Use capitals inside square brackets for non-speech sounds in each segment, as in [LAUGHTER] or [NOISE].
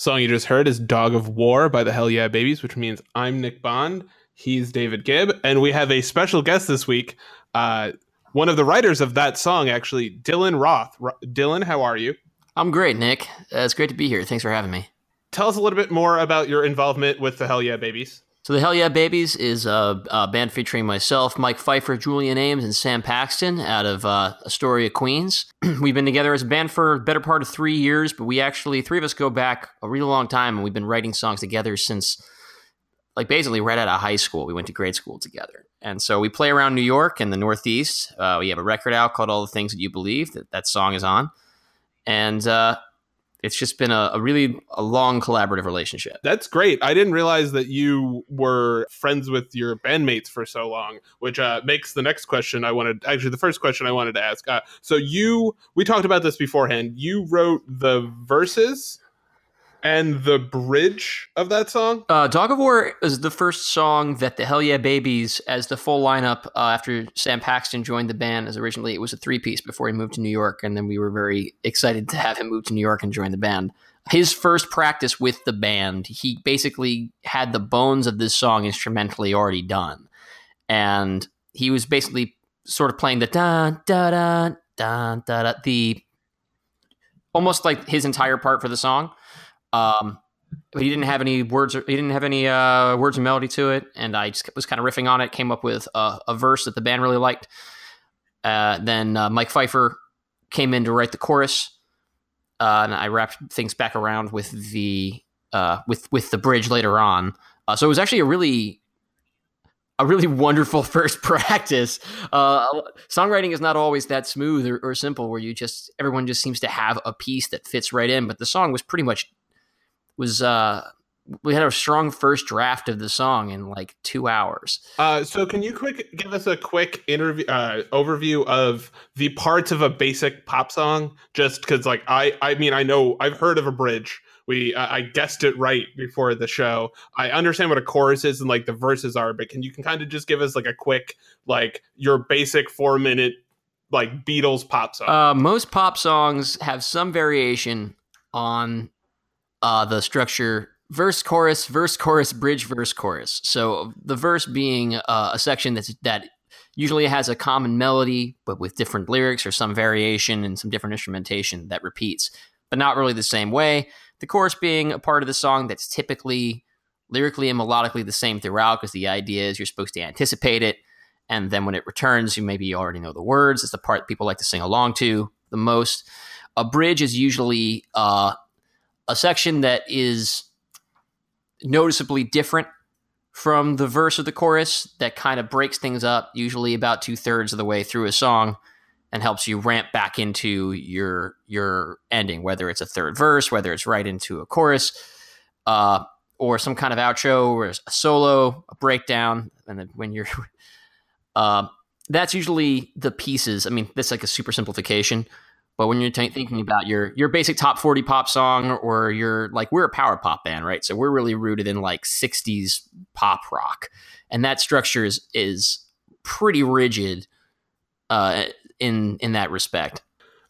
Song you just heard is Dog of War by the Hell Yeah Babies, which means I'm Nick Bond. He's David Gibb. And we have a special guest this week. Uh, one of the writers of that song, actually, Dylan Roth. R- Dylan, how are you? I'm great, Nick. Uh, it's great to be here. Thanks for having me. Tell us a little bit more about your involvement with the Hell Yeah Babies. So, the Hell Yeah Babies is a, a band featuring myself, Mike Pfeiffer, Julian Ames, and Sam Paxton out of uh, Astoria, Queens. [CLEARS THROAT] we've been together as a band for a better part of three years, but we actually, three of us go back a really long time, and we've been writing songs together since, like, basically right out of high school. We went to grade school together. And so we play around New York and the Northeast. Uh, we have a record out called All the Things That You Believe that that song is on. And uh, it's just been a, a, really a long collaborative relationship. That's great. I didn't realize that you were friends with your bandmates for so long, which uh, makes the next question I wanted. Actually, the first question I wanted to ask. Uh, so you, we talked about this beforehand. You wrote the verses and the bridge of that song? Uh, Dog of War is the first song that the Hell Yeah Babies, as the full lineup uh, after Sam Paxton joined the band, as originally it was a three piece before he moved to New York, and then we were very excited to have him move to New York and join the band. His first practice with the band, he basically had the bones of this song instrumentally already done, and he was basically sort of playing the da da da da da da the almost like his entire part for the song um, but he didn't have any words. Or, he didn't have any uh, words and melody to it, and I just was kind of riffing on it. Came up with a, a verse that the band really liked. Uh, then uh, Mike Pfeiffer came in to write the chorus, uh, and I wrapped things back around with the uh, with with the bridge later on. Uh, so it was actually a really a really wonderful [LAUGHS] first practice. Uh, songwriting is not always that smooth or, or, simple, where you just everyone just seems to have a piece that fits right in. But the song was pretty much was uh we had a strong first draft of the song in like two hours. Uh, so can you quick give us a quick interview uh, overview of the parts of a basic pop song? Just because, like, I I mean, I know I've heard of a bridge. We uh, I guessed it right before the show. I understand what a chorus is and like the verses are, but can you can kind of just give us like a quick like your basic four minute like Beatles pop song? Uh, most pop songs have some variation on uh, the structure verse chorus verse chorus bridge verse chorus. So the verse being uh, a section that's that usually has a common melody but with different lyrics or some variation and some different instrumentation that repeats but not really the same way. The chorus being a part of the song that's typically lyrically and melodically the same throughout because the idea is you're supposed to anticipate it and then when it returns you maybe already know the words. It's the part people like to sing along to the most. A bridge is usually uh, a section that is noticeably different from the verse of the chorus that kind of breaks things up, usually about two thirds of the way through a song, and helps you ramp back into your your ending, whether it's a third verse, whether it's right into a chorus, uh, or some kind of outro, or a solo, a breakdown, and then when you're [LAUGHS] uh, that's usually the pieces. I mean, that's like a super simplification, but when you're t- thinking about your your basic top 40 pop song or your like we're a power pop band, right? So we're really rooted in like 60s pop rock. And that structure is is pretty rigid uh, in in that respect.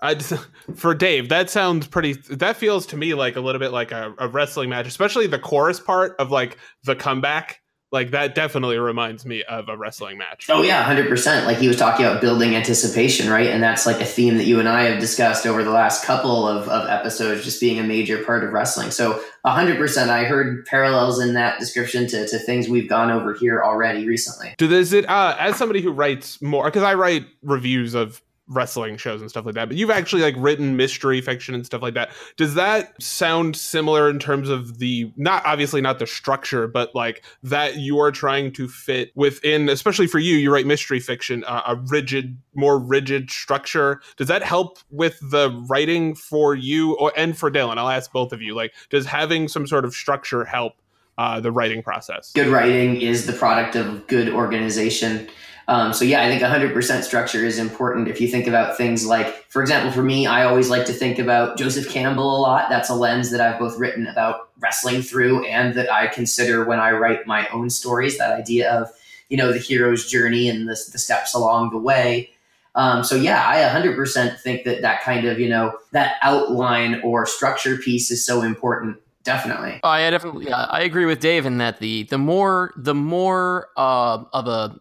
Just, for Dave, that sounds pretty. That feels to me like a little bit like a, a, wrestling match, especially the chorus part of like the comeback like that definitely reminds me of a wrestling match. Oh yeah, hundred percent. Like he was talking about building anticipation, right? And that's like a theme that you and I have discussed over the last couple of, of episodes, just being a major part of wrestling. So hundred percent, I heard parallels in that description to, to things we've gone over here already recently. Do this it uh, as somebody who writes more because I write reviews of wrestling shows and stuff like that but you've actually like written mystery fiction and stuff like that. Does that sound similar in terms of the not obviously not the structure but like that you are trying to fit within especially for you you write mystery fiction uh, a rigid more rigid structure. Does that help with the writing for you or and for dylan? I'll ask both of you like does having some sort of structure help uh, the writing process? Good writing is the product of good organization um, so yeah, I think 100% structure is important. If you think about things like, for example, for me, I always like to think about Joseph Campbell a lot. That's a lens that I've both written about wrestling through and that I consider when I write my own stories. That idea of you know the hero's journey and the, the steps along the way. Um, so yeah, I 100% think that that kind of you know that outline or structure piece is so important definitely. Oh, yeah, definitely. I agree with Dave in that the the more the more uh, of a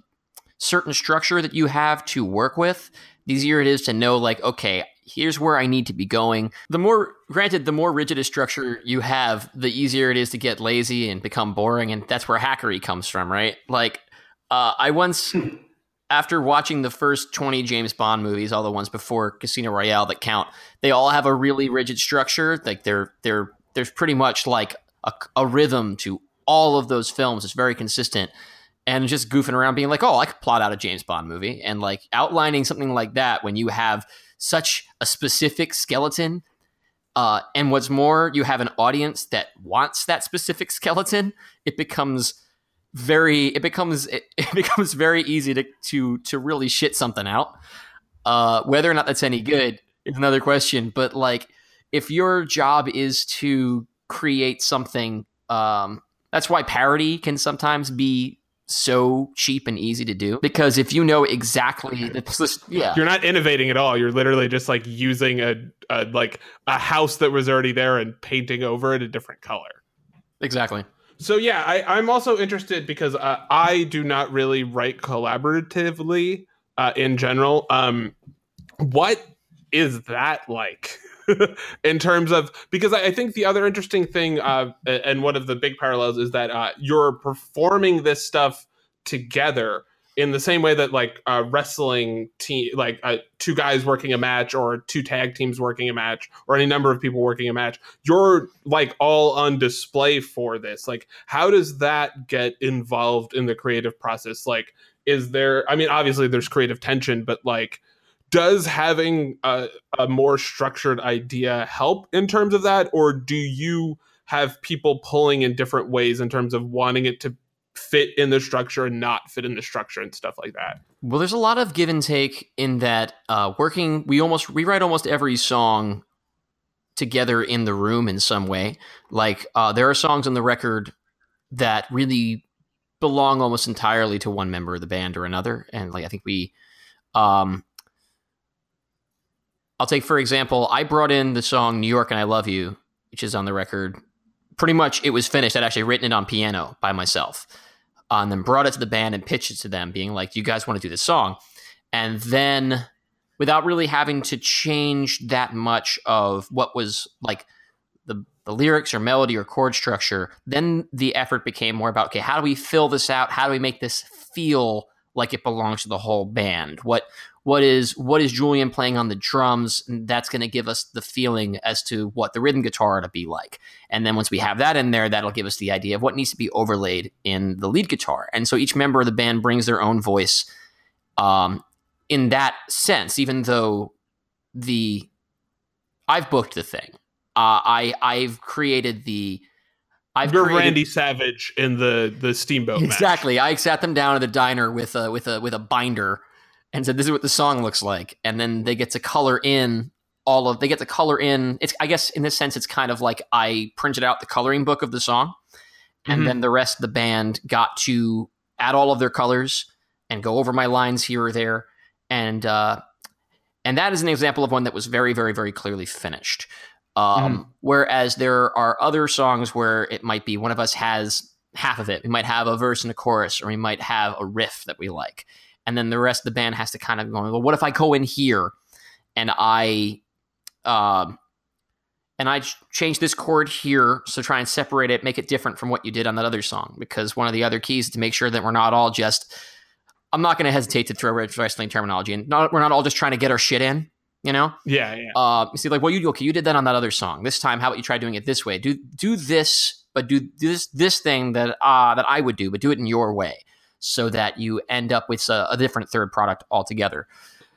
certain structure that you have to work with, the easier it is to know, like, okay, here's where I need to be going. The more, granted, the more rigid a structure you have, the easier it is to get lazy and become boring, and that's where hackery comes from, right? Like, uh, I once. [LAUGHS] after watching the first 20 James Bond movies, all the ones before Casino Royale that count, they all have a really rigid structure. Like they're they're there's pretty much like a, a rhythm to all of those films. It's very consistent. And just goofing around being like, oh, I could plot out a James Bond movie. And like outlining something like that when you have such a specific skeleton. Uh, and what's more, you have an audience that wants that specific skeleton. It becomes very it becomes it, [LAUGHS] it becomes very easy to to to really shit something out. Uh, whether or not that's any good is another question. But like, if your job is to create something, um, that's why parody can sometimes be so cheap and easy to do. Because if you know exactly the yeah. You're not innovating at all. You're literally just like using a, a like a house that was already there and painting over it a different color. Exactly. So yeah, I, am also interested because uh, I do not really write collaboratively uh, in general. Um, what is that like [LAUGHS] in terms of because I, think the other interesting thing uh, and one of the big parallels is that uh, you're performing this stuff together in the same way that like a wrestling team like uh, two guys working a match or two tag teams working a match or any number of people working a match you're like all on display for this. Like how does that get involved in the creative process? Like is there i mean obviously there's creative tension but like does having a, a more structured idea help in terms of that or do you have people pulling in different ways in terms of wanting it to fit in the structure and not fit in the structure and stuff like that. Well, there's a lot of give and take in that uh, working. We almost we write almost every song together in the room in some way. Like uh, there are songs on the record that really belong almost entirely to one member of the band or another, and like I think we. Um, I'll take for example, I brought in the song "New York and I Love You," which is on the record. Pretty much, it was finished. I'd actually written it on piano by myself uh, and then brought it to the band and pitched it to them, being like, "Do you guys want to do this song?" And then, without really having to change that much of what was like the the lyrics or melody or chord structure, then the effort became more about, okay, how do we fill this out? How do we make this feel like it belongs to the whole band? What what is what is Julian playing on the drums? That's going to give us the feeling as to what the rhythm guitar ought to be like. And then once we have that in there, that'll give us the idea of what needs to be overlaid in the lead guitar. And so each member of the band brings their own voice um, in that sense, even though the I've booked the thing. Uh, I I've created the I've You're created, Randy Savage in the the steamboat. Exactly. Match. I sat them down at the diner with a with a with a binder and said, "This is what the song looks like," and then they get to color in all of. They get to color in. It's I guess in this sense, it's kind of like I printed out the coloring book of the song, and mm-hmm. then the rest of the band got to add all of their colors and go over my lines here or there, and uh, and that is an example of one that was very, very, very clearly finished. Um, mm-hmm. Whereas there are other songs where it might be one of us has half of it. We might have a verse and a chorus, or we might have a riff that we like and then the rest of the band has to kind of go. Well, what if I go in here and I, uh, and I change this chord here, so try and separate it, make it different from what you did on that other song. Because one of the other keys to make sure that we're not all just, I'm not going to hesitate to throw wrestling terminology, and not, we're not all just trying to get our shit in. You know? Yeah, yeah. Uh, see, like, well, you okay? You did that on that other song. This time, how about you try doing it this way? Do do this, but do this this thing that uh that I would do, but do it in your way so that you end up with a, a different third product altogether.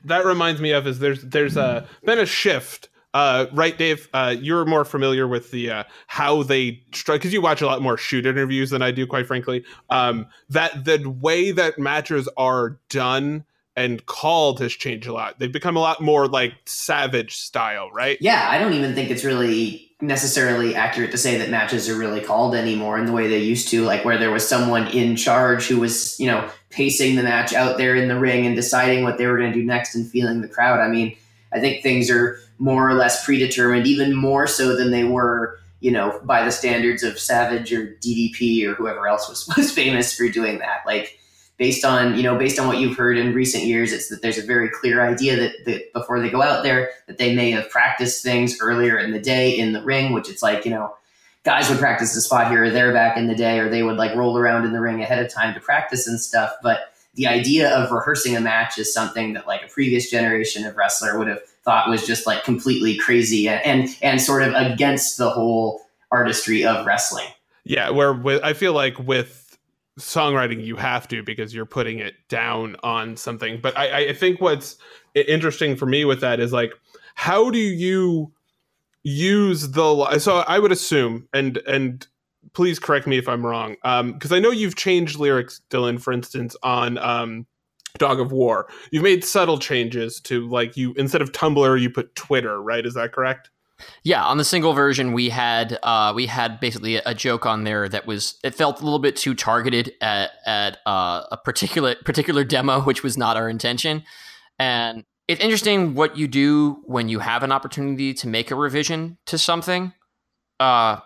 That reminds me of is there's there's a been a shift uh, right, Dave? Uh, you're more familiar with the uh, how they strike because you watch a lot more shoot interviews than I do, quite frankly. Um, that the way that matches are done and called has changed a lot. They've become a lot more like savage style, right? Yeah, I don't even think it's really necessarily accurate to say that matches are really called anymore in the way they used to, like where there was someone in charge who was, you know, pacing the match out there in the ring and deciding what they were going to do next and feeling the crowd. I mean, I think things are more or less predetermined, even more so than they were you know, by the standards of Savage or DDP or whoever else was, [LAUGHS] was famous for doing that. Like based on, you know, based on what you've heard in recent years, it's that there's a very clear idea that, that before they go out there, that they may have practiced things earlier in the day in the ring, which it's like, you know, guys would practice the spot here or there back in the day, or they would like roll around in the ring ahead of time to practice and stuff. But the idea of rehearsing a match is something that like a previous generation of wrestler would have thought was just like completely crazy and and, and sort of against the whole artistry of wrestling. Yeah, where with, I feel like with songwriting you have to because you're putting it down on something. But I, I think what's interesting for me with that is like, how do you use the so I would assume and and please correct me if I'm wrong um because I know you've changed lyrics, Dylan, for instance, on um, Dog of War. You've made subtle changes to like you instead of Tumblr, you put Twitter, right? Is that correct? Yeah, on the single version, we had uh, we had basically a joke on there that was it felt a little bit too targeted at at uh, a particular [LAUGHS] particular demo, which was not our intention. And it's interesting what you do when you have an opportunity to make a revision to something. Uh,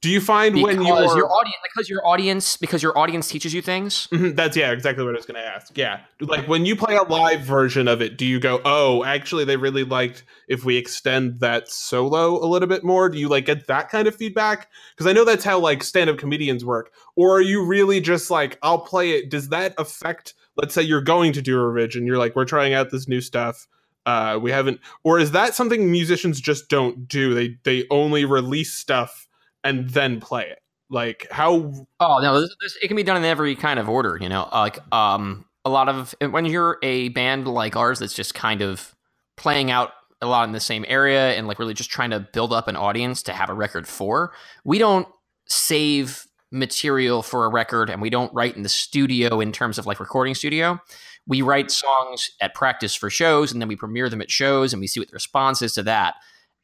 do you find because when your your audience because your audience because your audience teaches you things? Mm-hmm, that's yeah, exactly what I was going to ask. Yeah, like when you play a live version of it, do you go, "Oh, actually, they really liked if we extend that solo a little bit more"? Do you like get that kind of feedback? Because I know that's how like stand-up comedians work. Or are you really just like, "I'll play it"? Does that affect? Let's say you're going to do a revision. You're like, "We're trying out this new stuff." Uh, we haven't, or is that something musicians just don't do? They they only release stuff and then play it. Like how oh no it can be done in every kind of order you know? Like um a lot of when you're a band like ours that's just kind of playing out a lot in the same area and like really just trying to build up an audience to have a record for we don't save material for a record and we don't write in the studio in terms of like recording studio. We write songs at practice for shows and then we premiere them at shows and we see what the response is to that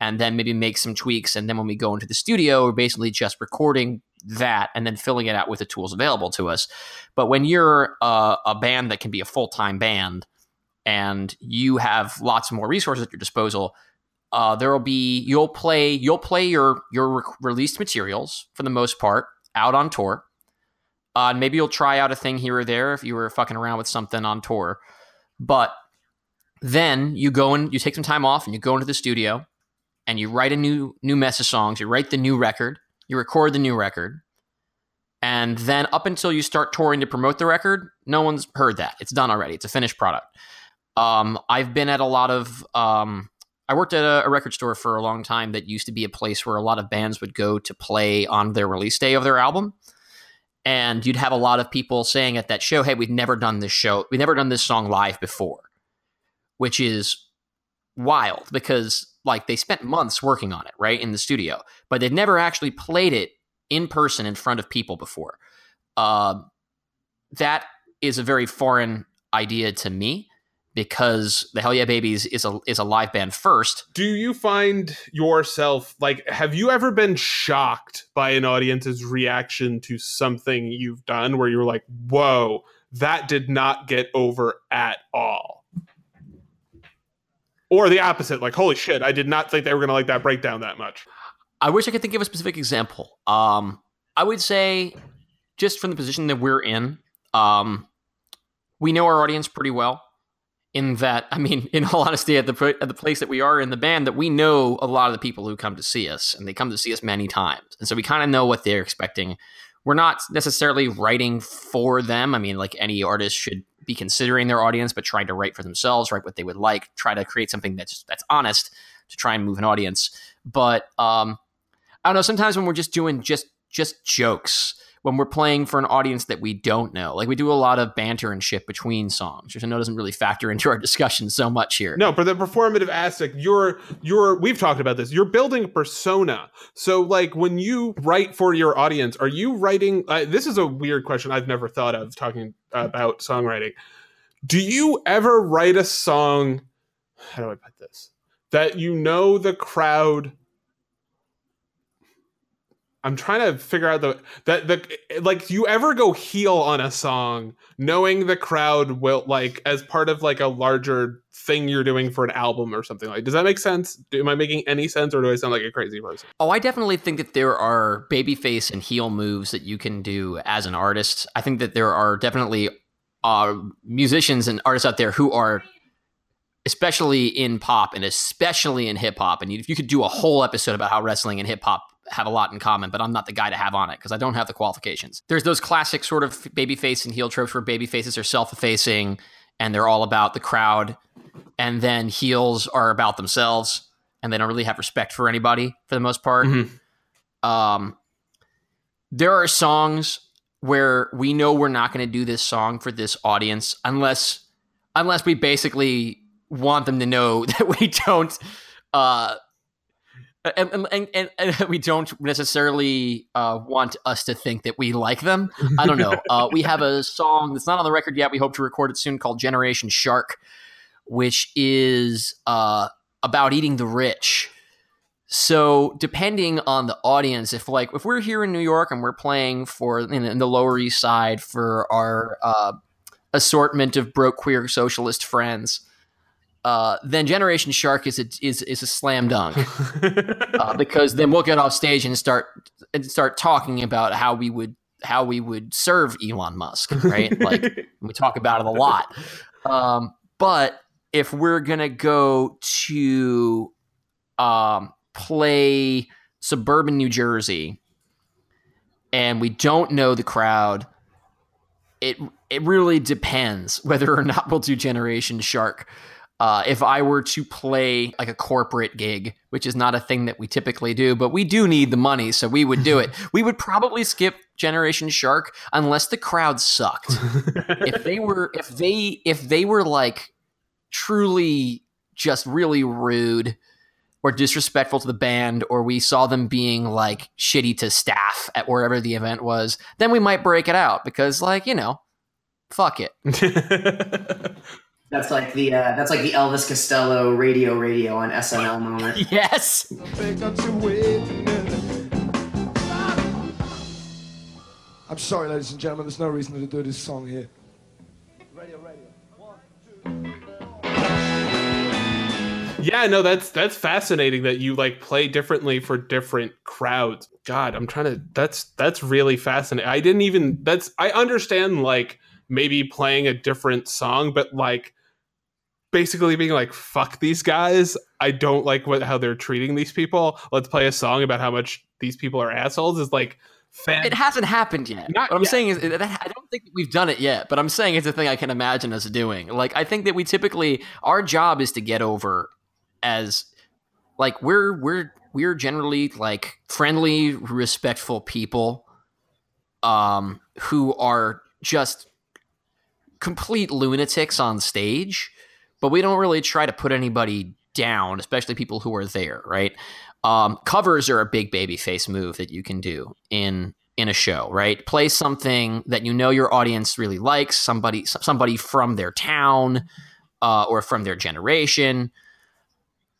and then maybe make some tweaks. And then when we go into the studio, we're basically just recording that and then filling it out with the tools available to us. But when you're a, a band that can be a full time band and you have lots more resources at your disposal, uh, there will be you'll play you'll play your your re- released materials for the most part out on tour. Uh, maybe you'll try out a thing here or there if you were fucking around with something on tour, but then you go and you take some time off and you go into the studio and you write a new new mess of songs, you write the new record, you record the new record, and then up until you start touring to promote the record, no one's heard that. It's done already. It's a finished product. Um, I've been at a lot of. Um, I worked at a, a, record store for a long time that used to be a place where a lot of bands would go to play on their release day of their album. And you'd have a lot of people saying at that show, "Hey, we've never done this show. We've never done this song live before," which is wild because like they spent months working on it, right, in the studio, but they'd never actually played it in person in front of people before. Uh, that is a very foreign idea to me because the Hell Yeah Babies is a is a live band first. Do you find yourself like have you ever been shocked by an audience's reaction to something you've done where you're like, "Whoa, that did not get over at all." Or the opposite like holy shit i did not think they were going to like that breakdown that much. I wish i could think of a specific example. Um, i would say just from the position that we're in um, we know our audience pretty well in that i mean [LAUGHS] in all honesty at the, at the place that we are in the band that we know a lot of the people who come to see us and they come to see us many times. And so we kind of know what they're expecting. We're not necessarily writing for them. I mean like any artist should be considering their audience, but trying to write for themselves, write what they would like, try to create something that's that's honest to try and move an audience. But um, I don't know. Sometimes when we're just doing just just jokes, when we're playing for an audience that we don't know, like we do a lot of banter and shit between songs, which I know doesn't really factor [LAUGHS] into our discussion so much here. No, but the performative aspect, you're you're we've talked about this. You're building a persona. So like when you write for your audience, are you writing? Uh, this is a weird question I've never thought of talking about songwriting. Do you ever write a song? How do I put this? That you know the crowd I'm trying to figure out the that the like you ever go heel on a song knowing the crowd will like as part of like a larger thing you're doing for an album or something like does that make sense? Am i making any sense or do i sound like a crazy person? Oh i definitely think that there are babyface and heel moves that you can do as an artist. I think that there are definitely uh, musicians and artists out there who are especially in pop and especially in hip hop. And if you could do a whole episode about how wrestling and hip hop have a lot in common, but I'm not the guy to have on it because I don't have the qualifications. There's those classic sort of babyface and heel tropes where baby faces are self-effacing and they're all about the crowd, and then heels are about themselves and they don't really have respect for anybody for the most part. Mm-hmm. Um, there are songs where we know we're not going to do this song for this audience unless unless we basically want them to know [LAUGHS] that we don't uh, and, and, and, and, [LAUGHS] we don't necessarily uh, want us to think that we like them. I don't know. [LAUGHS] Uh, we have a song that's not on the record yet. We hope to record it soon called Generation Shark, which is uh, about eating the rich. So depending on the audience, if like if we're here in New York and we're playing for in, in the Lower East Side for our uh, assortment of broke queer socialist friends, uh, then Generation Shark is a, is is a slam dunk [LAUGHS] uh, because then we'll get off stage and start and start talking about how we would how we would serve Elon Musk, right? [LAUGHS] like we talk about it a lot. Um, but if we're gonna go to um, play suburban New Jersey and we don't know the crowd, it it really depends whether or not we'll do Generation Shark uh, if I were to play like a corporate gig, which is not a thing that we typically do, but we do need the money, so we would do it. [LAUGHS] we would probably skip Generation Shark unless the crowd sucked. [LAUGHS] if they were, if they, if they were like truly just really rude or disrespectful to the band, or we saw them being like shitty to staff at wherever the event was, then we might break it out because, like, you know, fuck it. [LAUGHS] That's like the uh, that's like the Elvis Costello radio radio on SNL moment. [LAUGHS] yes. I'm sorry, ladies and gentlemen. There's no reason to do this song here. Radio, radio. One. Yeah, no, that's that's fascinating that you like play differently for different crowds. God, I'm trying to. That's that's really fascinating. I didn't even. That's I understand like maybe playing a different song, but like basically being like fuck these guys. I don't like what how they're treating these people. Let's play a song about how much these people are assholes. Is like fan- it hasn't happened yet. Not what i'm yet. saying is that i don't think we've done it yet but i'm saying it's a thing i can imagine us doing. Like i think that we typically our job is to get over as like we're we're we're generally like friendly respectful people um who are just complete lunatics on stage but we don't really try to put anybody down, especially people who are there, right? Um, covers are a big baby face move that you can do in in a show, right? Play something that you know your audience really likes, somebody somebody from their town uh, or from their generation.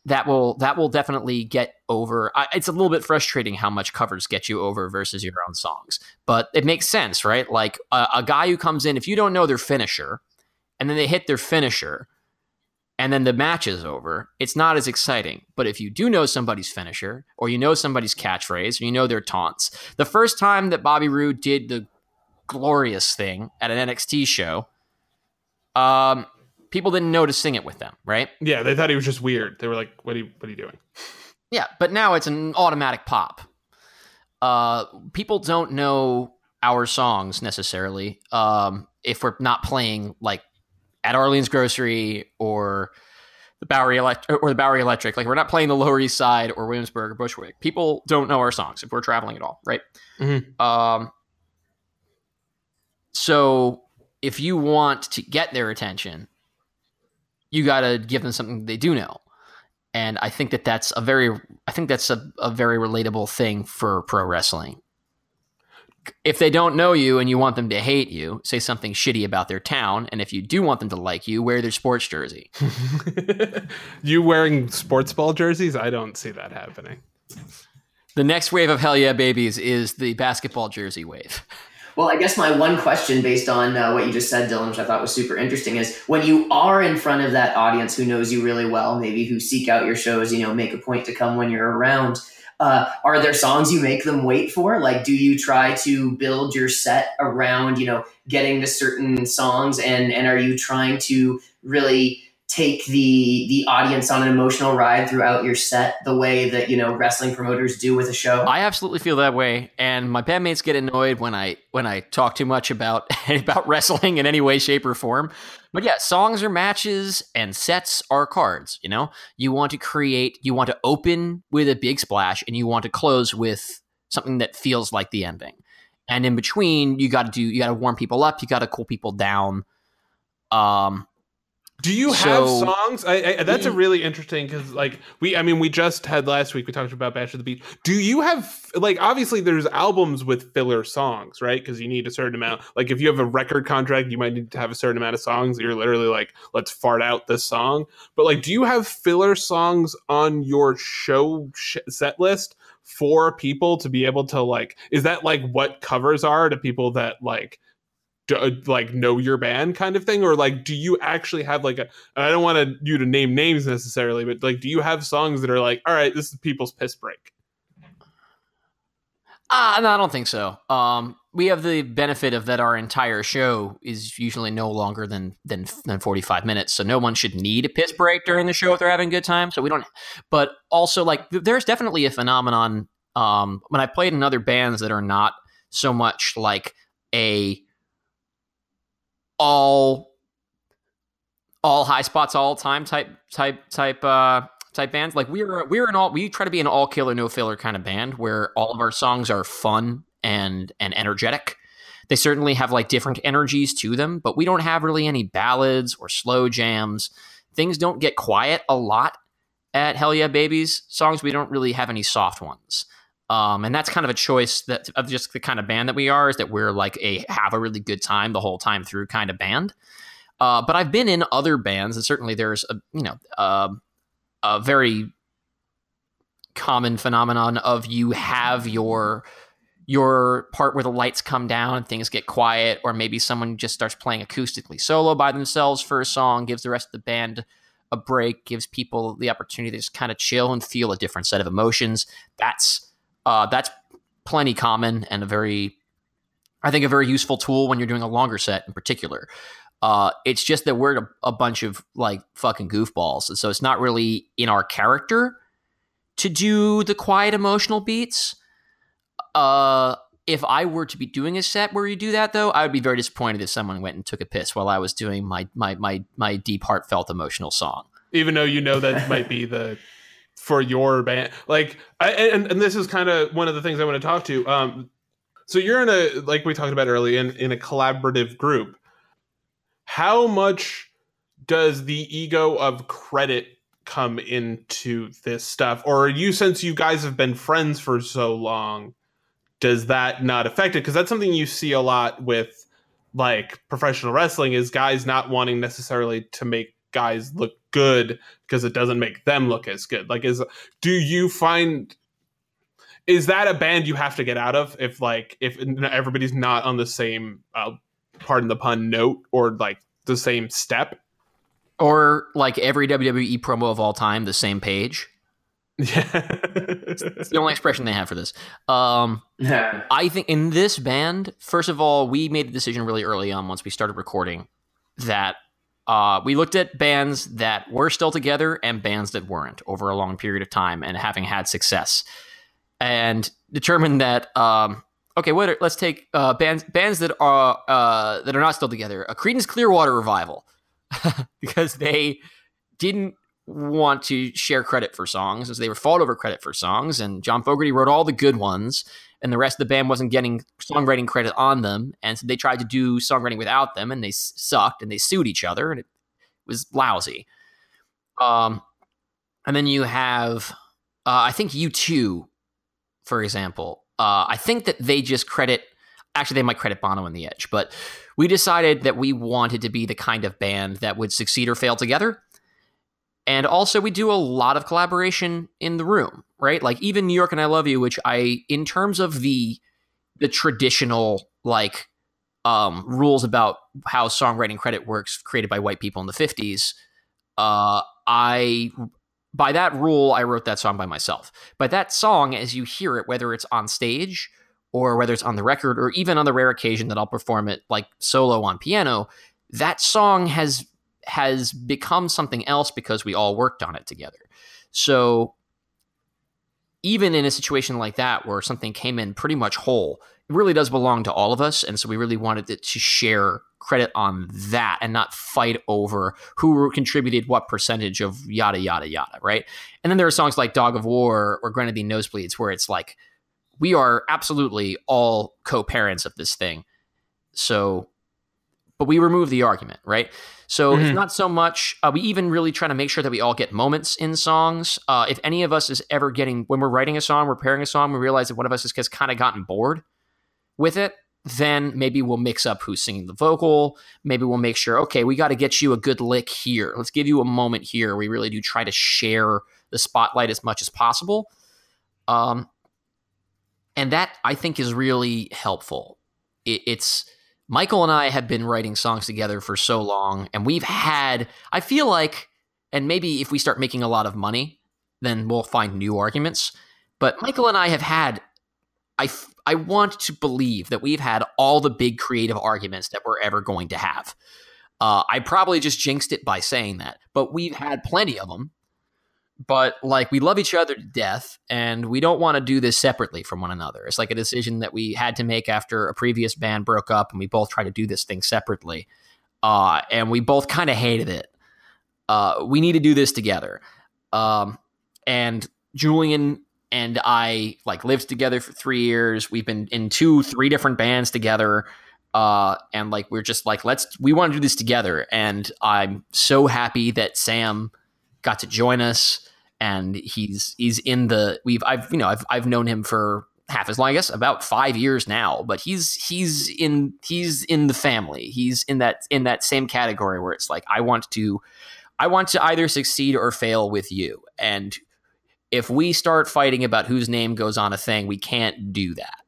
That will that will definitely get over. I, it's a little bit frustrating how much covers get you over versus your own songs, but it makes sense, right? Like a, a guy who comes in, if you don't know their finisher, and then they hit their finisher, and then the match is over, it's not as exciting. But if you do know somebody's finisher, or you know somebody's catchphrase, or you know their taunts, the first time that Bobby Roode did the glorious thing at an NXT show, um, people didn't know to sing it with them, right? Yeah, they thought he was just weird. They were like, "What are you, what are you doing?" Yeah, but now it's an automatic pop. Uh, people don't know our songs necessarily um, if we're not playing like at Arlene's Grocery or the Bowery Electric or the Bowery Electric. Like we're not playing the Lower East Side or Williamsburg or Bushwick. People don't know our songs if we're traveling at all, right? mm-hmm. Um, so if you want to get their attention, you got to give them something they do know. And I think that that's a very, I think that's a, a very relatable thing for pro wrestling if they don't know you and you want them to hate you, say something shitty about their town. And if you do want them to like you, wear their sports jersey. [LAUGHS] you wearing sports ball jerseys? I don't see that happening. The next wave of Hell Yeah Babies is the basketball jersey wave. Well, I guess my one question based on uh, what you just said, Dylan, which I thought was super interesting, is when you are in front of that audience who knows you really well, maybe who seek out your shows, you know, make a point to come when you're around. Uh, are there songs you make them wait for? Like, do you try to build your set around, you know, getting to certain songs, and and are you trying to really take the the audience on an emotional ride throughout your set the way that you know wrestling promoters do with a show? I absolutely feel that way and my bandmates get annoyed when i when i talk too much about [LAUGHS] about wrestling in any way shape or form. But yeah songs are matches and sets are cards you know? You want to create you want to open with a big splash and you want to close with something that feels like the ending. And in between you got to do you got to warm people up you got to cool people down. Um do you have so, songs? I, I, that's a really interesting because, like, we, I mean, we just had last week. We talked about Bash of the Beach. Do you have like obviously there's albums with filler songs, right? Because you need a certain amount. Like, if you have a record contract, you might need to have a certain amount of songs. You're literally like, let's fart out this song. But like, do you have filler songs on your show sh- set list for people to be able to like? Is that like what covers are to people that like? Do, uh, like know your band kind of thing or like do you actually have like a i don't want to, you to name names necessarily but like do you have songs that are like all right this is people's piss break uh, no, I don't think so. Um, we have the benefit of that our entire show is usually no longer than than than 45 minutes, so no one should need a piss break during the show if they're having a good time. So we don't. But also, like, there's definitely a phenomenon um, when I played in other bands that are not so much like a all all high spots all time type type type uh type bands. Like we're we're an all we try to be an all killer no filler kind of band where all of our songs are fun and and energetic. They certainly have like different energies to them but we don't have really any ballads or slow jams. Things don't get quiet a lot at hell yeah babies songs. We don't really have any soft ones um, and that's kind of a choice that of just the kind of band that we are is that we're like a have a really good time the whole time through kind of band. Uh, but I've been in other bands, and certainly there's a you know uh, a very common phenomenon of you have your your part where the lights come down and things get quiet, or maybe someone just starts playing acoustically solo by themselves for a song, gives the rest of the band a break, gives people the opportunity to just kind of chill and feel a different set of emotions. That's uh, that's plenty common and a very, I think, a very useful tool when you're doing a longer set in particular. Uh, it's just that we're a, a, bunch of like fucking goofballs, and so it's not really in our character to do the quiet emotional beats. Uh, if I were to be doing a set where you do that, though, I would be very disappointed if someone went and took a piss while I was doing my my my my deep heartfelt emotional song. Even though you know that might be the for your band like I, and, and this is kind of one of the things i want to talk to um so you're in a like we talked about earlier in, in a collaborative group. How much does the ego of credit come into this stuff? Or you since you guys have been friends for so long does that not affect it? Because that's something you see a lot with like professional wrestling is guys not wanting necessarily to make guys look good because it doesn't make them look as good. Like, is do you find is that a band you have to get out of if like if everybody's not on the same uh, pardon the pun note or like the same step or like every WWE promo of all time the same page? Yeah. it's the only expression they have for this. Um, yeah. I think in this band, first of all, we made the decision really early on once we started recording that uh, we looked at bands that were still together and bands that weren't over a long period of time and having had success, and determined that um, okay, are, let's take uh, bands bands that are uh, that are not still together. A Creedence Clearwater Revival [LAUGHS] because they didn't want to share credit for songs as they were fought over credit for songs, and John Fogerty wrote all the good ones, and the rest of the band wasn't getting songwriting credit on them, and so they tried to do songwriting without them, and they sucked, and they sued each other, and it was lousy. Um, and then you have, uh, I think U2, for example. Uh, I think that they just credit. Actually, they might credit Bono and the Edge, but we decided that we wanted to be the kind of band that would succeed or fail together. And also, we do a lot of collaboration in the room right? Like even New York and I Love You, which I, in terms of the the traditional like um, rules about how songwriting credit works, created by white people in the fifties, uh, I by that rule I wrote that song by myself. But that song, as you hear it, whether it's on stage or whether it's on the record, or even on the rare occasion that I'll perform it like solo on piano, that song has has become something else because we all worked on it together. So even in a situation like that where something came in pretty much whole, it really does belong to all of us. And so we really wanted to share credit on that and not fight over who contributed what percentage of yada, yada, yada, right? And then there are songs like Dog of War or Grenadine Nosebleeds where it's like, we are absolutely all co parents of this thing. So, but we remove the argument, right? So mm-hmm. it's not so much. Uh, we even really try to make sure that we all get moments in songs. Uh, if any of us is ever getting when we're writing a song, we're pairing a song, we realize that one of us has kind of gotten bored with it. Then maybe we'll mix up who's singing the vocal. Maybe we'll make sure, okay, we got to get you a good lick here. Let's give you a moment here. We really do try to share the spotlight as much as possible. Um, and that I think is really helpful. It, it's Michael and I have been writing songs together for so long, and we've had, I feel like, and maybe if we start making a lot of money, then we'll find new arguments. But Michael and I have had, I, I want to believe that we've had all the big creative arguments that we're ever going to have. Uh, I probably just jinxed it by saying that, but we've had plenty of them but like we love each other to death and we don't want to do this separately from one another. It's like a decision that we had to make after a previous band broke up and we both tried to do this thing separately uh, and we both kind of hated it. Uh, we need to do this together. Um, and julian and i like lived together for three years. We've been in two three different bands together uh, and like we're just like let's we want to do this together and i'm so happy that sam got to join us, and he's he's in the we've I've you know I've I've known him for half as long, I guess, about five years now. But he's he's in he's in the family. He's in that in that same category where it's like I want to I want to either succeed or fail with you. And if we start fighting about whose name goes on a thing, we can't do that.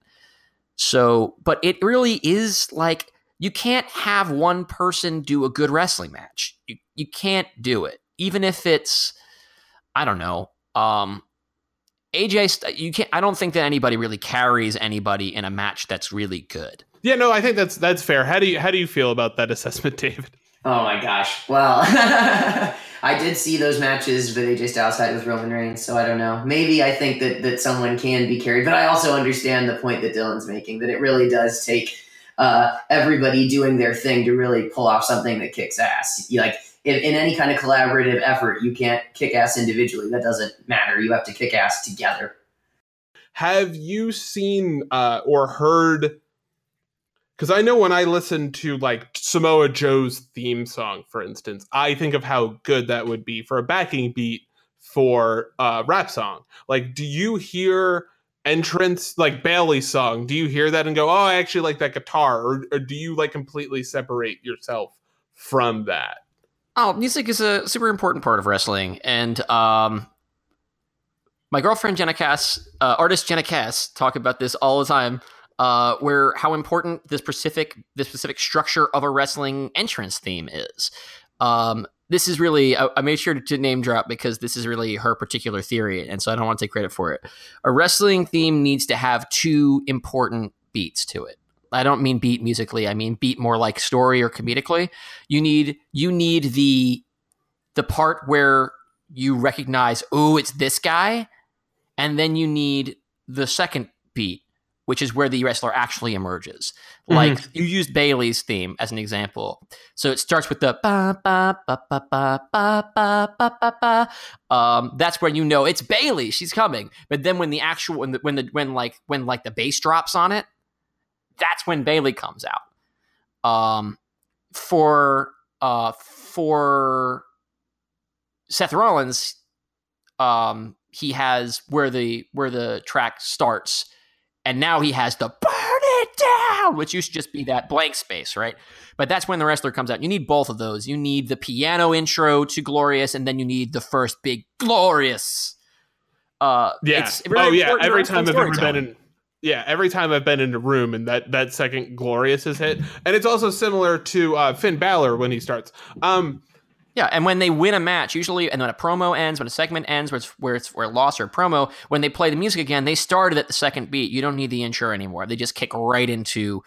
So, but it really is like you can't have one person do a good wrestling match. You you can't do it even if it's I don't know, um, AJ, you can't. I don't think that anybody really carries anybody in a match that's really good. Yeah, no, I think that's that's fair. How do you how do you feel about that [LAUGHS] assessment, David? Oh my gosh. Well, [LAUGHS] I did see those matches with AJ Styles had with Roman Reigns, so I don't know. Maybe I think that that someone can be carried, but I also understand the point that Dylan's making that it really does take uh, everybody doing their thing to really pull off something that kicks ass. Like in, in any kind of collaborative effort, you can't kick ass individually. That doesn't matter. You have to kick ass together. Have you seen uh, or heard? Because I know when I listen to like Samoa Joe's theme song, for instance, I think of how good that would be for a backing beat for a rap song. Like, do you hear entrance like Bayley's song? Do you hear that and go, "Oh, I actually like that guitar," or, or do you like completely separate yourself from that? Oh, music is a super important part of wrestling, and um, my girlfriend Jenna Cass, uh, artist Jenna Cass, talk about this all the time. Uh, where how important this specific this specific structure of a wrestling entrance theme is. Um, this is really I, I, made sure to name drop because this is really her particular theory, and so I don't want to take credit for it. A wrestling theme needs to have two important beats to it. I don't mean beat musically. I mean beat more like story or comedically. You need you need the the part where you recognize, oh, it's this guy, and then you need the second beat, which is where the wrestler actually emerges. Mm-hmm. Like you used Bayley's theme as an example. So it starts with the ba ba ba ba ba ba ba ba ba ba. Um, that's where you know it's Bailey. She's coming. But then when the actual when the when the when like when like the bass drops on it, that's when Bayley comes out. Um, for uh, for Seth Rollins, um, he has where the where the track starts, and now he has the burn it down, which used to just be that blank space, right? But that's when the wrestler comes out. You need both of those. You need the piano intro to Glorious, and then you need the first big Glorious. Uh, Yeah. Oh yeah. Every time I've ever been in. Yeah, every time I've been in a room and that that second glorious is hit, and it's also similar to uh, Finn Balor when he starts. Um, Yeah, and when they win a match, usually, and when a promo ends, when a segment ends, where it's where it's where loss or a promo, when they play the music again, they started at the second beat. You don't need the intro anymore. They just kick right into,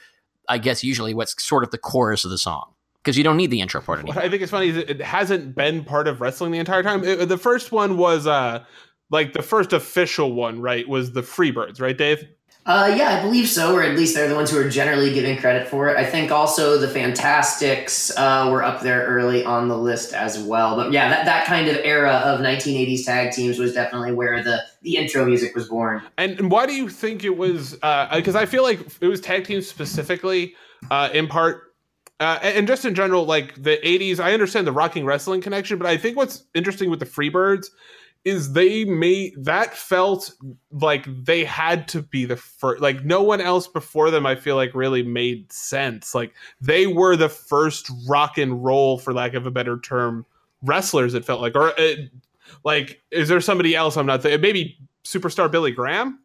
I guess, usually what's sort of the chorus of the song because you don't need the intro part What anymore. I think it's funny is it it hasn't been part of wrestling the entire time. It- the first one was uh like the first official one, right? Was the Freebirds, right, Dave? Uh, yeah, I believe so, or at least they're the ones who are generally giving credit for it. I think also the Fantastics uh, were up there early on the list as well. But yeah, that, that kind of era of 1980s tag teams was definitely where the, the intro music was born. And, and why do you think it was? Because I feel like it was tag teams specifically, uh, in part. Uh, and just in general, like the '80s, I understand the rocking wrestling connection, but I think what's interesting with the Freebirds is they made that felt like they had to be the first like no one else before them i feel like really made sense. Like they were the first rock and roll for lack of a better term wrestlers it felt like. Or uh, like is there somebody else? I'm not th- maybe superstar billy graham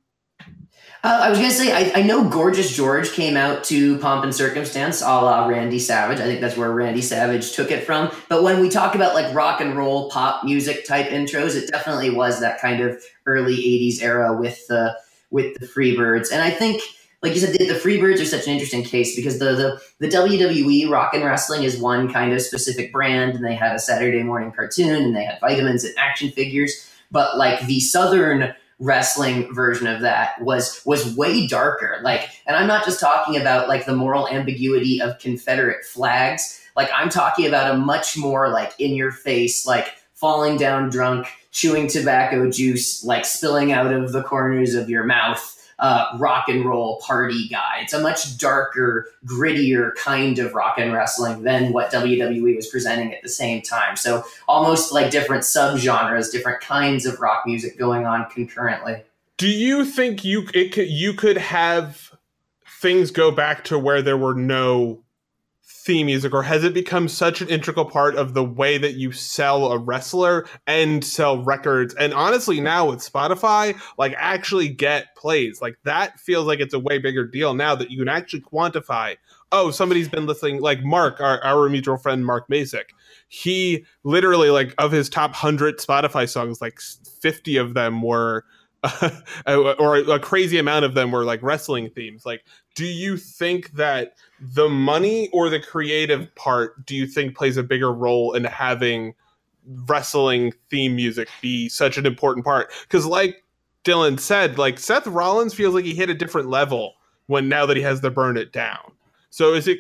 Uh, I was gonna say, I, I know Gorgeous George came out to Pomp and Circumstance, a la Randy Savage. I think that's where Randy Savage took it from. But when we talk about like rock and roll pop music type intros, it definitely was that kind of early '80s era with the with the Freebirds. And I think, like you said, the, the Freebirds are such an interesting case because the, the the WWE Rock and Wrestling is one kind of specific brand, and they had a Saturday morning cartoon, and they had vitamins and action figures. But like the Southern wrestling version of that was was way darker. Like and i'm not just talking about like the moral ambiguity of confederate flags. Like i'm talking about a much more like in your face like falling down drunk chewing tobacco juice like spilling out of the corners of your mouth uh, rock and roll party guy it's a much darker grittier kind of rock and wrestling than what wwe was presenting at the same time so almost like different subgenres, different kinds of rock music going on concurrently. do you think you it could you could have things go back to where there were no theme music or has it become such an integral part of the way that you sell a wrestler and sell records? And honestly now with spotify like actually get plays. Like that feels like it's a way bigger deal now that you can actually quantify oh somebody's been listening like mark our, our mutual friend mark masick he literally like of his top 100 spotify songs like 50 of them were [LAUGHS] Uh, or a crazy amount of them were like wrestling themes. Like do you think that the money or the creative part do you think plays a bigger role in having wrestling theme music be such an important part? Because like dylan said like seth rollins feels like he hit a different level when now that he has the burn it down. So is it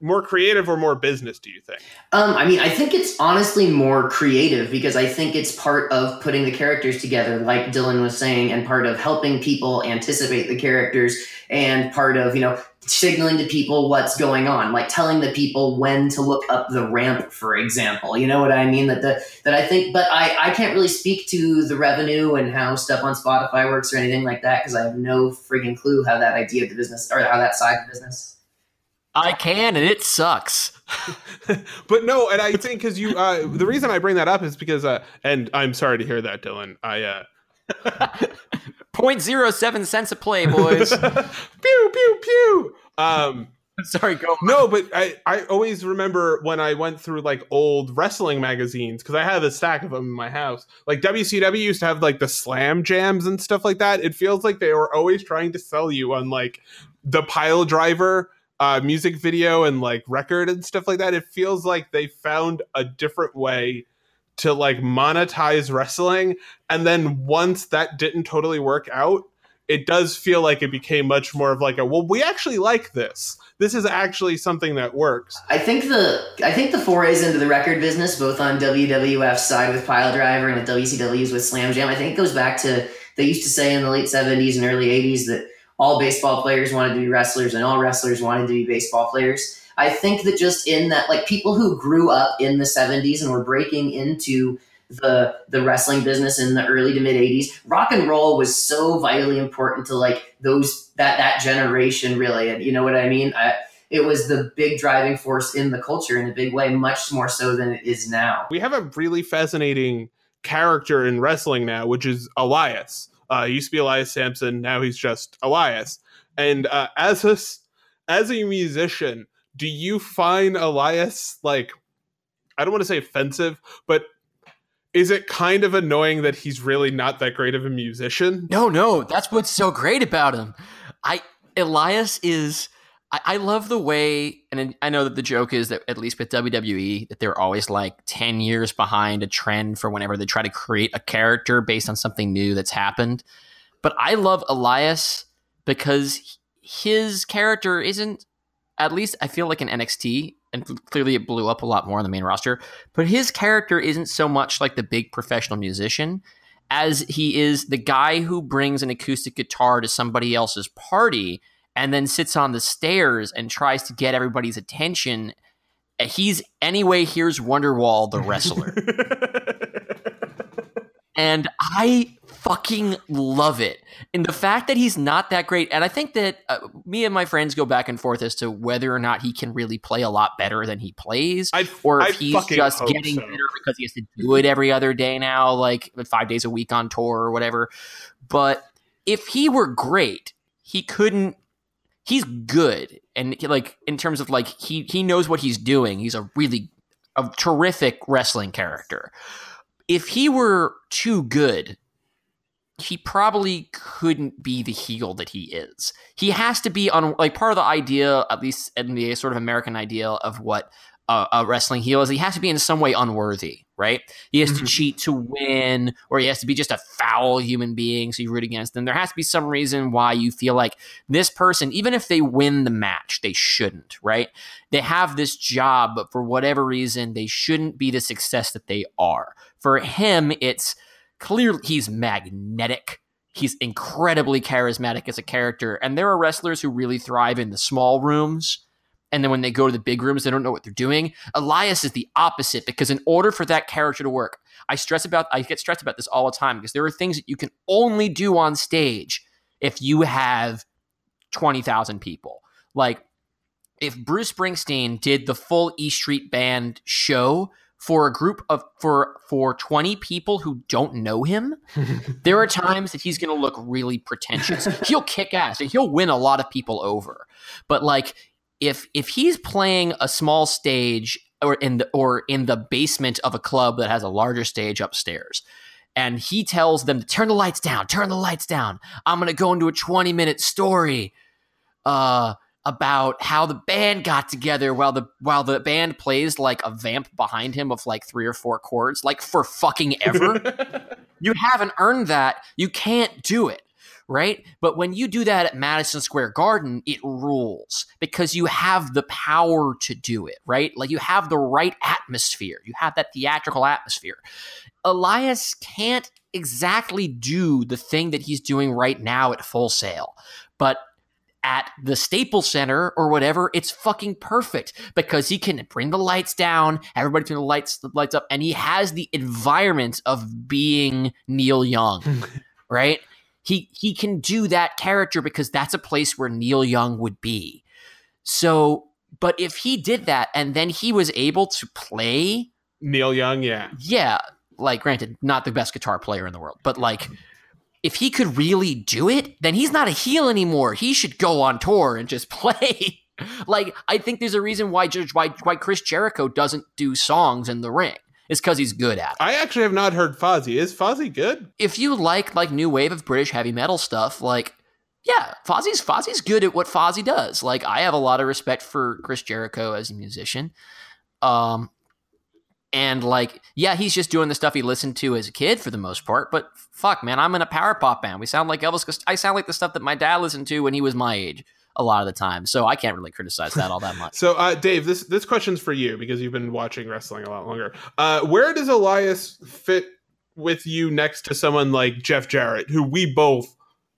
more creative or more business do you think Um, I mean, I think it's honestly more creative because I think it's part of putting the characters together, like Dylan was saying, and part of helping people anticipate the characters, and part of you know signaling to people what's going on, like telling the people when to look up the ramp, for example. You know what I mean? That the that I think, but I I can't really speak to the revenue and how stuff on Spotify works or anything like that because I have no friggin' clue how that idea of the business or how that side of the business. I can, and it sucks. [LAUGHS] but no and i think because you uh the reason i bring that up is because uh and i'm sorry to hear that dylan i uh [LAUGHS] 0.07 cents a play, boys. [LAUGHS] pew pew pew um Sorry, go. on. no but i i always remember when i went through like old wrestling magazines because i have a stack of them in my house like wcw used to have like the slam jams and stuff like that it feels like they were always trying to sell you on like the pile driver uh music video and like record and stuff like that it feels like they found a different way to like monetize wrestling. And then once that didn't totally work out it does feel like it became much more of like a well we actually like this. This is actually something that works. I think the I think the forays into the record business, both on WWF's side with Pile Driver and the WCW's with Slam Jam, I think it goes back to they used to say in the late seventies and early eighties that all baseball players wanted to be wrestlers and all wrestlers wanted to be baseball players. I think that just in that, like people who grew up in the seventies and were breaking into the the wrestling business in the early to mid 80s rock and roll was so vitally important to like those that that generation really and you know what i mean I, it was the big driving force in the culture in a big way much more so than it is now we have a really fascinating character in wrestling now, which is Elias. Uh, he used to be Elias Sampson. Now he's just Elias. And uh, as a as a musician, do you find Elias like I don't want to say offensive, but is it kind of annoying that he's really not that great of a musician? No, no, that's what's so great about him. I Elias is I, I love the way, and I know that the joke is that at least with WWE, that they're always like 10 years behind a trend for whenever they try to create a character based on something new that's happened. But I love Elias because his character isn't, at least I feel like in NXT, and clearly it blew up a lot more on the main roster, but his character isn't so much like the big professional musician as he is the guy who brings an acoustic guitar to somebody else's party and then sits on the stairs and tries to get everybody's attention. He's anyway, here's Wonderwall, the wrestler. [LAUGHS] and I fucking love it. And the fact that he's not that great, and I think that uh, me and my friends go back and forth as to whether or not he can really play a lot better than he plays, I, or if I he's just getting so. better because he has to do it every other day now, like five days a week on tour or whatever. But if he were great, he couldn't. He's good, and like in terms of like he he knows what he's doing. He's a really a terrific wrestling character. If he were too good, he probably couldn't be the heel that he is. He has to be on like part of the idea, at least in the sort of American idea of what uh, a wrestling heel is. He has to be in some way unworthy, right? He has to Mhm. cheat to win, or he has to be just a foul human being, so you root against them. There has to be some reason why you feel like this person, even if they win the match, they shouldn't, right? They have this job, but for whatever reason, they shouldn't be the success that they are. For him, it's clearly he's magnetic. He's incredibly charismatic as a character. And there are wrestlers who really thrive in the small rooms. And then when they go to the big rooms, they don't know what they're doing. Elias is the opposite because in order for that character to work, I stress about I get stressed about this all the time because there are things that you can only do on stage if you have 20,000 people. Like if Bruce Springsteen did the full E Street Band show for a group of for for 20 people who don't know him, [LAUGHS] there are times that he's going to look really pretentious. he'll kick ass and he'll win a lot of people over. But like if if he's playing a small stage or in the or in the basement of a club that has a larger stage upstairs and he tells them to turn the lights down, turn the lights down. I'm going to go into a 20 minute story uh about how the band got together while the while the band plays like a vamp behind him of like three or four chords like for fucking ever [LAUGHS] you haven't earned that you can't do it right? But when you do that at madison square garden it rules because you have the power to do it right? Like you have the right atmosphere. You have that theatrical atmosphere. Elias can't exactly do the thing that he's doing right now at full sail but at the Staples Center or whatever, it's fucking perfect because he can bring the lights down, everybody turn the lights the lights up, and he has the environment of being Neil Young, [LAUGHS] right? He he can do that character because that's a place where Neil Young would be. So, but if he did that and then he was able to play, Neil Young, yeah. yeah, like granted, not the best guitar player in the world, but like if he could really do it, then he's not a heel anymore. He should go on tour and just [LAUGHS] play. like I think there's a reason why Judge why why Chris Jericho doesn't do songs in the ring. It's because he's good at it. I actually have not heard Fozzy. Is Fozzy good? If you like like new wave of British heavy metal stuff, like yeah, Fozzy's Fozzy's good at what Fozzy does. Like I have a lot of respect for Chris Jericho as a musician. Um and like yeah, he's just doing the stuff he listened to as a kid for the most part, but fuck man, I'm in a power pop band. We sound like Elvis I sound like the stuff that my dad listened to when he was my age a lot of the time. So I can't really criticize that all that [LAUGHS] much. So, uh, Dave, this this question's for you because you've been watching wrestling a lot longer. Uh, where does Elias fit with you next to someone like Jeff Jarrett, who we both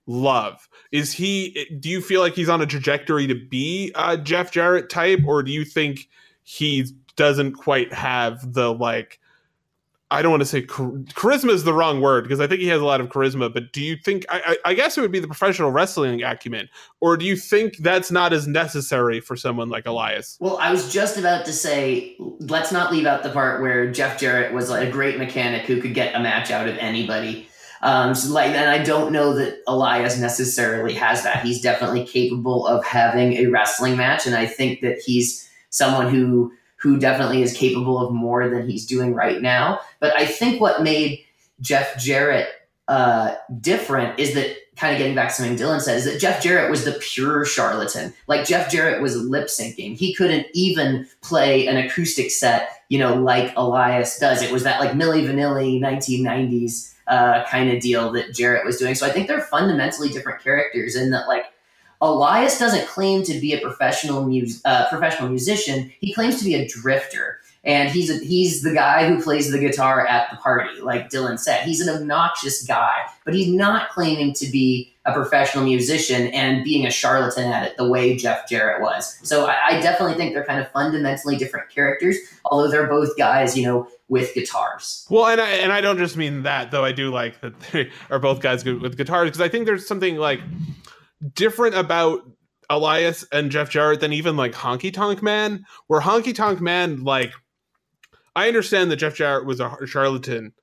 love? Is he? Do you feel like he's on a trajectory to be a Jeff Jarrett type, or do you think he doesn't quite have the like I don't want to say char- charisma is the wrong word because I think he has a lot of charisma. But do you think? I, I, I, guess it would be the professional wrestling acumen, or do you think that's not as necessary for someone like Elias? Well, I was just about to say, let's not leave out the part where Jeff Jarrett was like a great mechanic who could get a match out of anybody. Um, so like, and I don't know that Elias necessarily has that. He's definitely capable of having a wrestling match, and I think that he's someone who who definitely is capable of more than he's doing right now. But I think what made Jeff Jarrett uh, different is that kind of getting back to something Dylan said is that Jeff Jarrett was the pure charlatan. Like Jeff Jarrett was lip syncing. He couldn't even play an acoustic set, you know, like Elias does. It was that like Milli Vanilli 1990s uh, kind of deal that Jarrett was doing. So I think they're fundamentally different characters in that like Elias doesn't claim to be a professional mus- uh, professional musician. He claims to be a drifter, and he's a, he's the guy who plays the guitar at the party, like Dylan said. He's an obnoxious guy, but he's not claiming to be a professional musician and being a charlatan at it the way Jeff Jarrett was. So I, I definitely think they're kind of fundamentally different characters, although they're both guys, you know, with guitars. Well, and I and I don't just mean that though. I do like that they are both guys with guitars because I think there's something like different about Elias and Jeff Jarrett than even like Honky Tonk Man, where Honky Tonk Man, like, I understand that Jeff Jarrett was a charlatan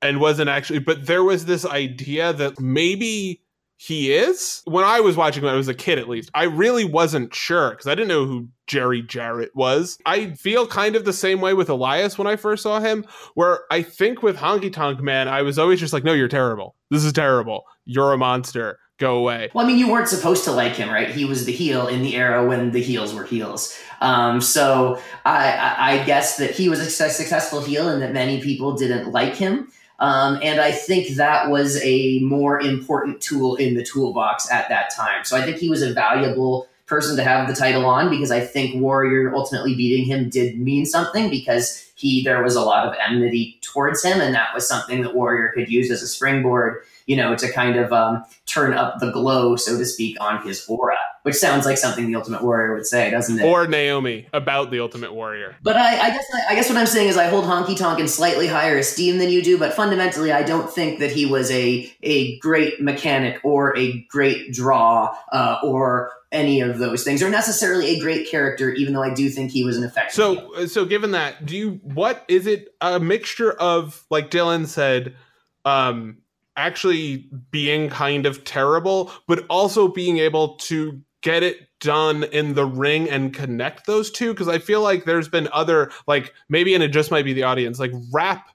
and wasn't actually, but there was this idea that maybe he is. When I was watching when I was a kid, at least, I really wasn't sure because I didn't know who Jerry Jarrett was. I feel kind of the same way with Elias when I first saw him, where I think with Honky Tonk Man, I was always just like, no, you're terrible. This is terrible. You're a monster go away. Well, I mean, you weren't supposed to like him, right? He was the heel in the era when the heels were heels. Um, so I, I, guess that he was a successful heel and that many people didn't like him. Um, and I think that was a more important tool in the toolbox at that time. So I think he was a valuable person to have the title on because I think Warrior ultimately beating him did mean something because he there was a lot of enmity towards him, and that was something that Warrior could use as a springboard you know, to kind of um, turn up the glow, so to speak, on his aura, which sounds like something the Ultimate Warrior would say, doesn't it? Or Naomi about the Ultimate Warrior. But I, I guess I guess what I'm saying is I hold Honky Tonk in slightly higher esteem than you do, but fundamentally, I don't think that he was a a great mechanic or a great draw uh, or any of those things, or necessarily a great character, even though I do think he was an effective. So, so given that, do you what is it a mixture of like Dylan said? um actually being kind of terrible, but also being able to get it done in the ring and connect those two. Because I feel like there's been other, like maybe, and it just might be the audience, like rap.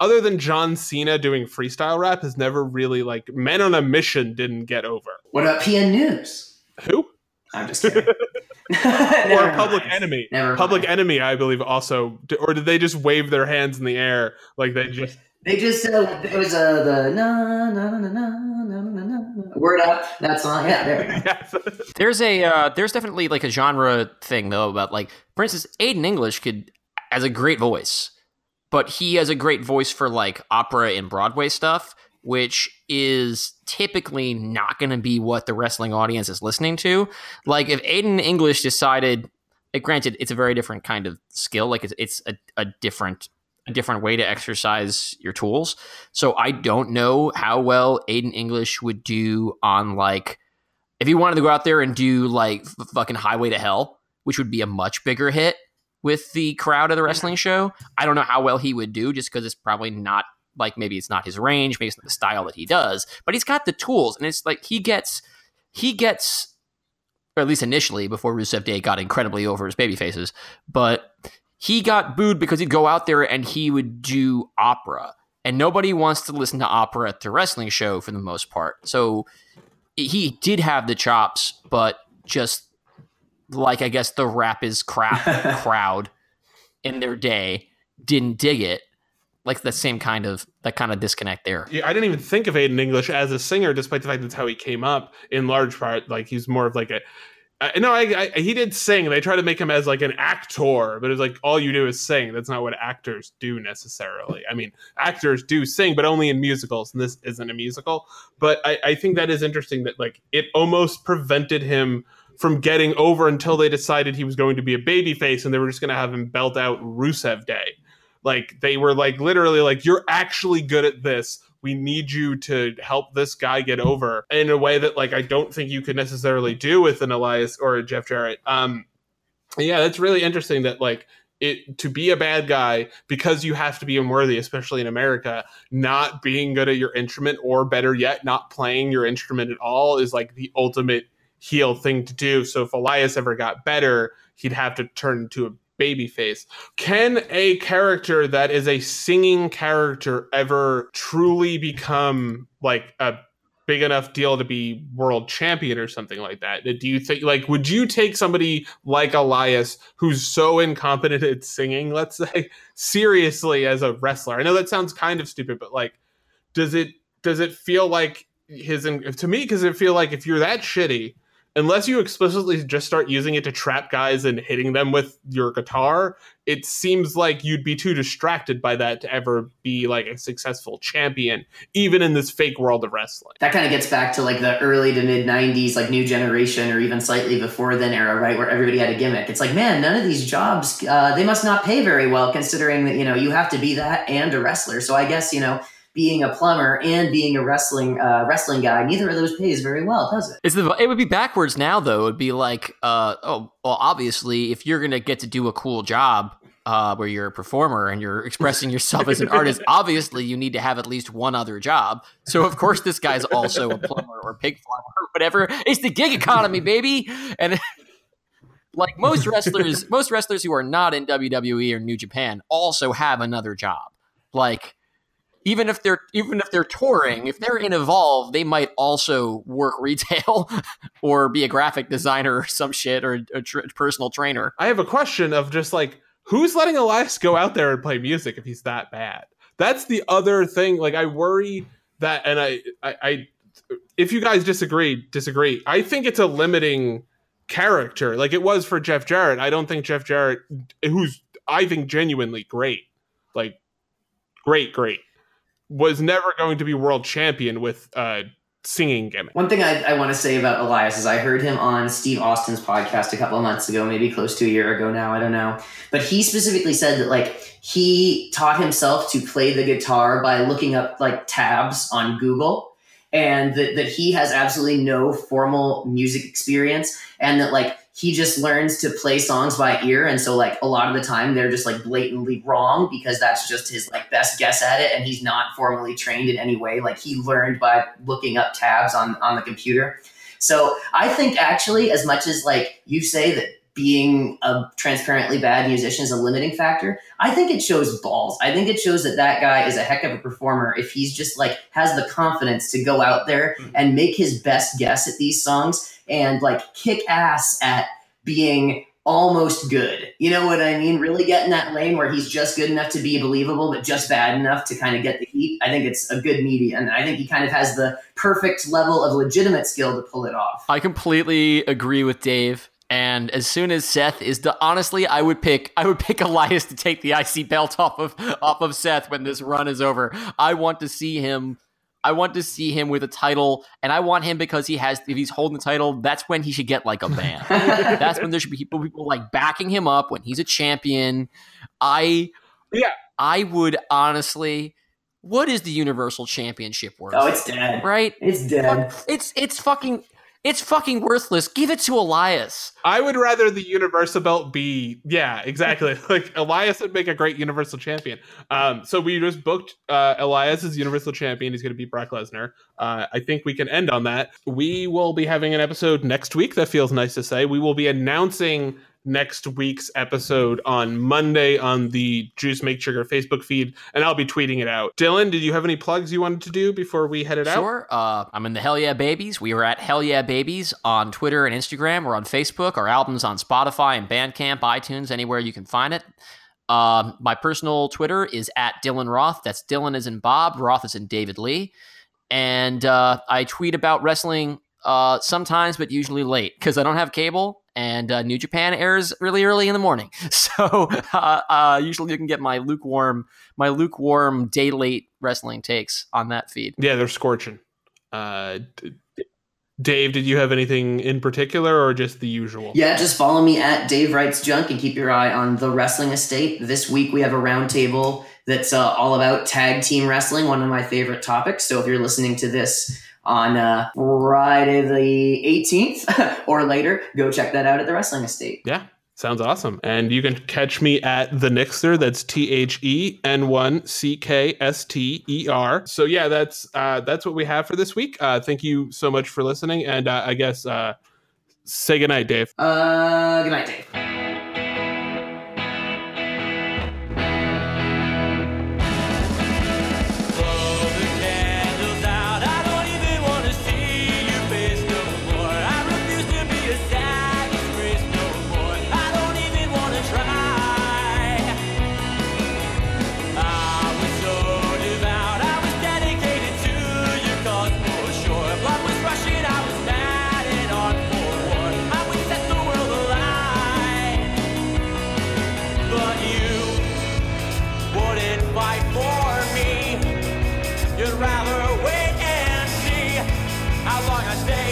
Other than John Cena doing freestyle rap, has never really like Men on a Mission didn't get over. What about PN News? Who? I'm just kidding. [LAUGHS] [LAUGHS] or Public. Enemy. Never Public mind. Enemy, I believe, also, or did they just wave their hands in the air like they just they just uh, it was uh, the na na na na na na na word up that song. Yeah, there. [LAUGHS] there's a uh, there's definitely like a genre thing though about like for instance, Aiden English could has a great voice, but he has a great voice for like opera and Broadway stuff, which is typically not going to be what the wrestling audience is listening to. Like if Aiden English decided, granted, it's a very different kind of skill. Like it's it's a, a different a different way to exercise your tools. So I don't know how well Aiden English would do on like if he wanted to go out there and do like f- fucking Highway to Hell, which would be a much bigger hit with the crowd of the wrestling show. I don't know how well he would do just because it's probably not like maybe it's not his range, maybe it's not the style that he does, but he's got the tools and it's like he gets he gets or at least initially before Rusev Day got incredibly over his baby faces, but he got booed because he'd go out there and he would do opera. And nobody wants to listen to opera at the wrestling show for the most part. So he did have the chops, but just like I guess the rap is crap [LAUGHS] crowd in their day didn't dig it. Like the same kind of that kind of disconnect there. Yeah, I didn't even think of Aiden English as a singer, despite the fact that's how he came up. In large part, like he's more of like a no, I, I, he did sing. They try to make him as like an actor, but it's like all you do is sing. That's not what actors do necessarily. I mean, actors do sing, but only in musicals, and this isn't a musical. But I, I think that is interesting that like it almost prevented him from getting over until they decided he was going to be a baby face and they were just going to have him belt out Rusev Day. Like they were like literally like you're actually good at this. We need you to help this guy get over in a way that like I don't think you could necessarily do with an Elias or a Jeff Jarrett. Um yeah, that's really interesting that like it to be a bad guy because you have to be unworthy, especially in America, not being good at your instrument or better yet, not playing your instrument at all is like the ultimate heel thing to do. So if Elias ever got better, he'd have to turn into a baby face. Can a character that is a singing character ever truly become like a big enough deal to be world champion or something like that. Do you think like would you take somebody like Elias who's so incompetent at singing, let's say, seriously as a wrestler? I know that sounds kind of stupid, but like does it does it feel like his to me because it feel like if you're that shitty unless you explicitly just start using it to trap guys and hitting them with your guitar, it seems like you'd be too distracted by that to ever be like a successful champion, even in this fake world of wrestling. That kind of gets back to like the early to mid 90s, like new generation, or even slightly before then era, right? Where everybody had a gimmick. It's like, man, none of these jobs, uh, they must not pay very well considering that, you know, you have to be that and a wrestler. So I guess, you know, being a plumber and being a wrestling uh, wrestling guy, neither of those pays very well, does it? It's the, it would be backwards now, though. It would be like, uh, oh, well, obviously, if you're going to get to do a cool job uh, where you're a performer and you're expressing yourself as an artist, [LAUGHS] obviously you need to have at least one other job. So of course this guy's also a plumber or pig farmer or whatever. It's the gig economy, baby. And [LAUGHS] like most wrestlers, most wrestlers who are not in WWE or New Japan also have another job. Like even if they're even if they're touring, if they're in Evolve, they might also work retail [LAUGHS] or be a graphic designer or some shit or a tr- personal trainer. I have a question of just like who's letting Elias go out there and play music if he's that bad? That's the other thing. Like I worry that, and I, I, I if you guys disagree, disagree. I think it's a limiting character, like it was for Jeff Jarrett. I don't think Jeff Jarrett, who's I think genuinely great, like great, great was never going to be world champion with uh singing gimmick. One thing I, I want to say about Elias is I heard him on Steve Austin's podcast a couple of months ago, maybe close to a year ago now, I don't know. But he specifically said that like he taught himself to play the guitar by looking up like tabs on Google and that, that he has absolutely no formal music experience and that like he just learns to play songs by ear. And so like a lot of the time they're just like blatantly wrong because that's just his like best guess at it. And he's not formally trained in any way. Like he learned by looking up tabs on on the computer. So i think actually as much as like you say that being a transparently bad musician is a limiting factor i think it shows balls. I think it shows that that guy is a heck of a performer if he's just like has the confidence to go out there hmm. and make his best guess at these songs and like kick ass at being almost good. You know what I mean? Really get in that lane where he's just good enough to be believable, but just bad enough to kind of get the heat. I think it's a good median. I think he kind of has the perfect level of legitimate skill to pull it off. I completely agree with Dave. And as soon as Seth is the honestly, I would pick I would pick [LAUGHS] Elias to take the IC belt off of off of Seth when this run is over. I want to see him I want to see him with a title, and I want him because he has. If he's holding the title, that's when he should get like a ban. [LAUGHS] that's when there should be people, people like backing him up when he's a champion. I yeah, I would honestly. What is the Universal Championship worth? Oh, it's dead. Right? It's dead. It's it's fucking it's fucking worthless. Give it to Elias. I would rather the Universal belt be, yeah, exactly. [LAUGHS] like Elias would make a great Universal champion. Um, so we just booked uh, Elias as Universal champion. He's going to beat Brock Lesnar. Uh, I think we can end on that. We will be having an episode next week. That feels nice to say. We will be announcing next week's episode on Monday on the Juice Make Sugar Facebook feed, and I'll be tweeting it out. Dylan, did you have any plugs you wanted to do before we head it sure. out? Sure. Uh, I'm in the Hell Yeah Babies. We are at Hell Yeah Babies on Twitter and Instagram. We're on Facebook. Our album's on Spotify and Bandcamp, iTunes, anywhere you can find it. Um, my personal Twitter is at Dylan Roth. That's Dylan is in Bob, Roth is in David Lee. And uh, I tweet about wrestling uh, sometimes, but usually late because I don't have cable and uh, New Japan airs really early in the morning. [LAUGHS] So uh, uh, usually you can get my lukewarm, my lukewarm day late wrestling takes on that feed. Yeah, they're scorching. Uh, Dave, did you have anything in particular or just the usual? Yeah, just follow me at Dave Writes Junk and keep your eye on the Wrestling Estate. This week we have a roundtable that's uh, all about tag team wrestling, one of my favorite topics. So if you're listening to this on uh, Friday the 18th [LAUGHS] or later, go check that out at the Wrestling Estate. Yeah. Sounds awesome. And you can catch me at the Nixter. That's T H E N one C K S T E R. So yeah, that's uh, that's what we have for this week. Uh, thank you so much for listening, and uh, I guess uh, say goodnight, Dave. Uh, good night, Dave. fight for me. You'd rather wait and see how long I stay.